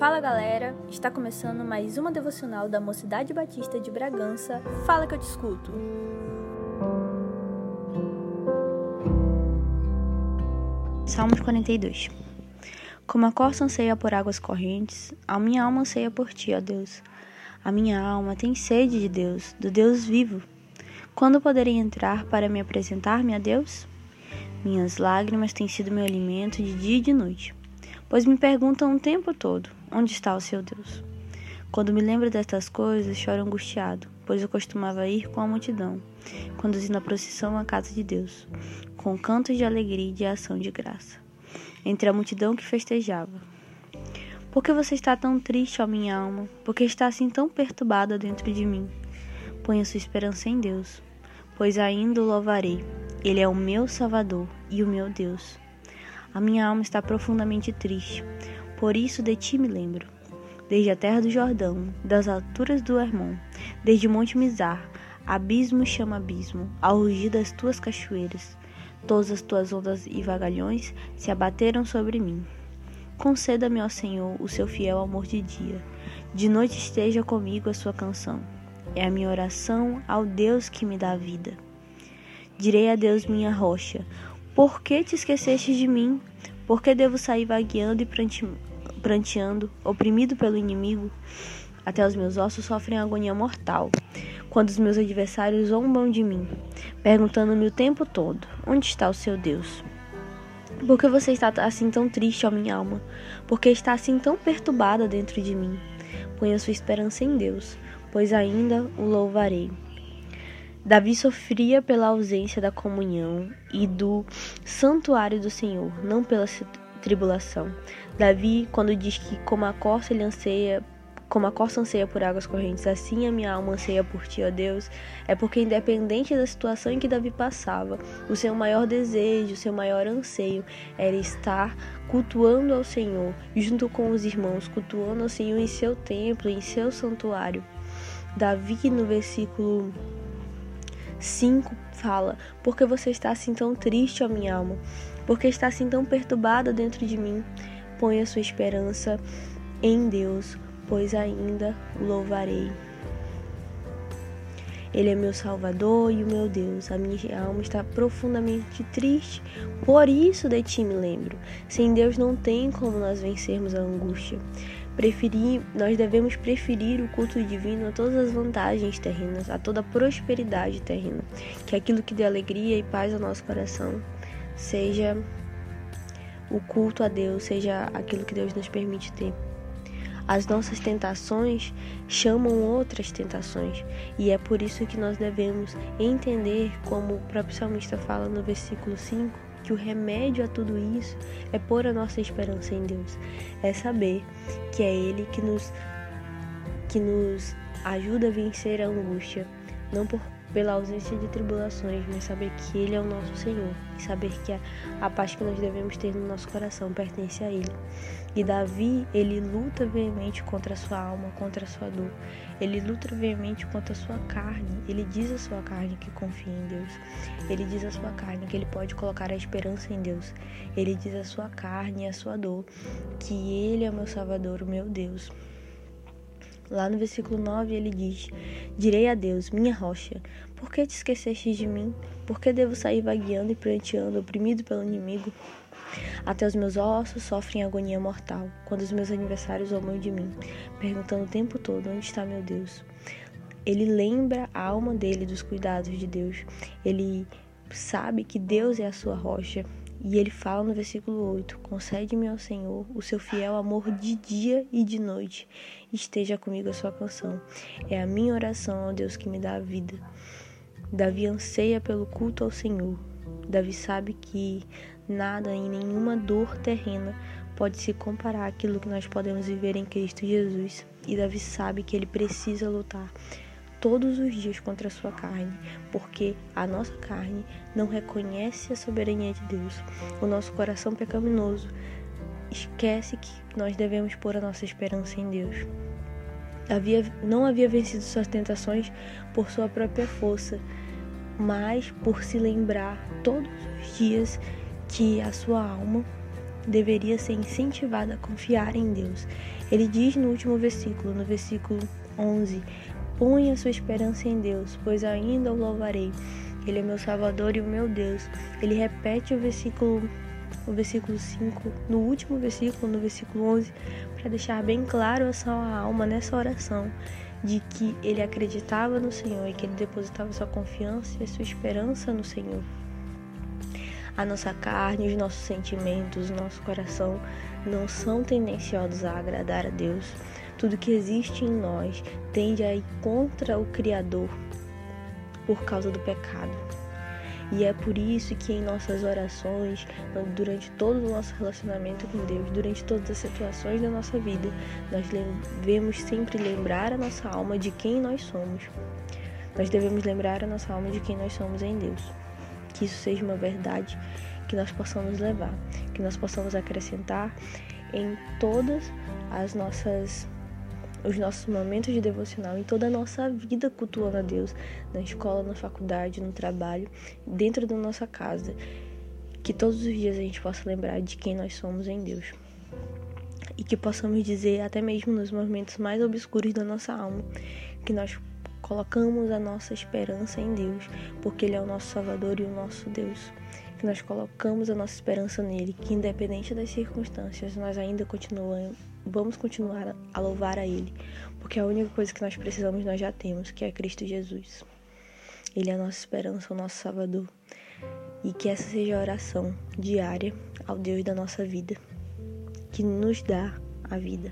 Fala galera, está começando mais uma devocional da Mocidade Batista de Bragança. Fala que eu te escuto. Salmos 42 Como a corça anseia por águas correntes, a minha alma anseia por ti, ó Deus. A minha alma tem sede de Deus, do Deus vivo. Quando poderei entrar para me apresentar-me a Deus? Minhas lágrimas têm sido meu alimento de dia e de noite, pois me perguntam o tempo todo: onde está o seu Deus? Quando me lembro destas coisas, choro angustiado, pois eu costumava ir com a multidão, conduzindo a procissão à casa de Deus, com cantos de alegria e de ação de graça, entre a multidão que festejava. Por que você está tão triste, ó minha alma? Por que está assim tão perturbada dentro de mim? Ponha sua esperança em Deus, pois ainda o louvarei ele é o meu Salvador e o meu Deus. A minha alma está profundamente triste, por isso de ti me lembro. Desde a terra do Jordão, das alturas do Hermon, desde monte Mizar, abismo chama abismo, ao rugir das tuas cachoeiras. Todas as tuas ondas e vagalhões se abateram sobre mim. Conceda-me, ó Senhor, o seu fiel amor de dia. De noite esteja comigo a sua canção. É a minha oração ao Deus que me dá vida. Direi a Deus, minha rocha: Por que te esqueceste de mim? Por que devo sair vagueando e pranteando, oprimido pelo inimigo? Até os meus ossos sofrem agonia mortal, quando os meus adversários zombam de mim, perguntando-me o tempo todo: Onde está o seu Deus? Por que você está assim tão triste, ó minha alma? Por que está assim tão perturbada dentro de mim? Ponha sua esperança em Deus, pois ainda o louvarei. Davi sofria pela ausência da comunhão e do santuário do Senhor, não pela tribulação. Davi, quando diz que como a corça ele anseia, como a corça anseia por águas correntes, assim a minha alma anseia por ti, ó Deus, é porque independente da situação em que Davi passava, o seu maior desejo, o seu maior anseio era estar cultuando ao Senhor, junto com os irmãos, cultuando ao Senhor em seu templo, em seu santuário. Davi, no versículo 5 fala: Porque você está assim tão triste, ó minha alma? Porque está assim tão perturbada dentro de mim? Põe a sua esperança em Deus, pois ainda louvarei. Ele é meu Salvador e o meu Deus. A minha alma está profundamente triste, por isso de ti me lembro. Sem Deus não tem como nós vencermos a angústia. Preferir, nós devemos preferir o culto divino a todas as vantagens terrenas, a toda a prosperidade terrena. Que aquilo que dê alegria e paz ao nosso coração seja o culto a Deus, seja aquilo que Deus nos permite ter. As nossas tentações chamam outras tentações, e é por isso que nós devemos entender, como o próprio salmista fala no versículo 5, que o remédio a tudo isso é pôr a nossa esperança em Deus, é saber que é Ele que nos, que nos ajuda a vencer a angústia, não por, pela ausência de tribulações, mas saber que Ele é o nosso Senhor e saber que a, a paz que nós devemos ter no nosso coração pertence a Ele. E Davi, ele luta veemente contra a sua alma, contra a sua dor. Ele luta veemente contra a sua carne. Ele diz à sua carne que confia em Deus. Ele diz à sua carne que ele pode colocar a esperança em Deus. Ele diz à sua carne e à sua dor que ele é o meu Salvador, o meu Deus. Lá no versículo 9 ele diz: Direi a Deus, minha rocha, por que te esqueceste de mim? Por que devo sair vagueando e pranteando, oprimido pelo inimigo? Até os meus ossos sofrem agonia mortal quando os meus aniversários zombam de mim, perguntando o tempo todo onde está meu Deus. Ele lembra a alma dele dos cuidados de Deus. Ele sabe que Deus é a sua rocha. E ele fala no versículo 8: Concede-me ao Senhor o seu fiel amor de dia e de noite. Esteja comigo a sua canção. É a minha oração ao Deus que me dá a vida. Davi anseia pelo culto ao Senhor. Davi sabe que nada e nenhuma dor terrena pode se comparar àquilo que nós podemos viver em Cristo Jesus. E Davi sabe que ele precisa lutar todos os dias contra a sua carne, porque a nossa carne não reconhece a soberania de Deus. O nosso coração pecaminoso esquece que nós devemos pôr a nossa esperança em Deus. Havia, não havia vencido suas tentações por sua própria força, mas por se lembrar todos os dias que a sua alma deveria ser incentivado a confiar em Deus. Ele diz no último versículo, no versículo 11: Ponha sua esperança em Deus, pois ainda o louvarei. Ele é meu Salvador e o meu Deus. Ele repete o versículo o versículo 5, no último versículo, no versículo 11, para deixar bem claro a sua alma nessa oração de que ele acreditava no Senhor e que ele depositava sua confiança e sua esperança no Senhor. A nossa carne, os nossos sentimentos, o nosso coração não são tendenciosos a agradar a Deus. Tudo que existe em nós tende a ir contra o Criador por causa do pecado. E é por isso que em nossas orações, durante todo o nosso relacionamento com Deus, durante todas as situações da nossa vida, nós devemos sempre lembrar a nossa alma de quem nós somos. Nós devemos lembrar a nossa alma de quem nós somos em Deus. Que isso seja uma verdade que nós possamos levar, que nós possamos acrescentar em todas as nossas os nossos momentos de devocional em toda a nossa vida cultuando a Deus, na escola, na faculdade, no trabalho, dentro da nossa casa. Que todos os dias a gente possa lembrar de quem nós somos em Deus. E que possamos dizer, até mesmo nos momentos mais obscuros da nossa alma, que nós colocamos a nossa esperança em Deus, porque Ele é o nosso Salvador e o nosso Deus. Que nós colocamos a nossa esperança nele, que independente das circunstâncias, nós ainda continuamos vamos continuar a louvar a Ele, porque a única coisa que nós precisamos nós já temos, que é Cristo Jesus. Ele é a nossa esperança, o nosso Salvador. E que essa seja a oração diária ao Deus da nossa vida, que nos dá a vida.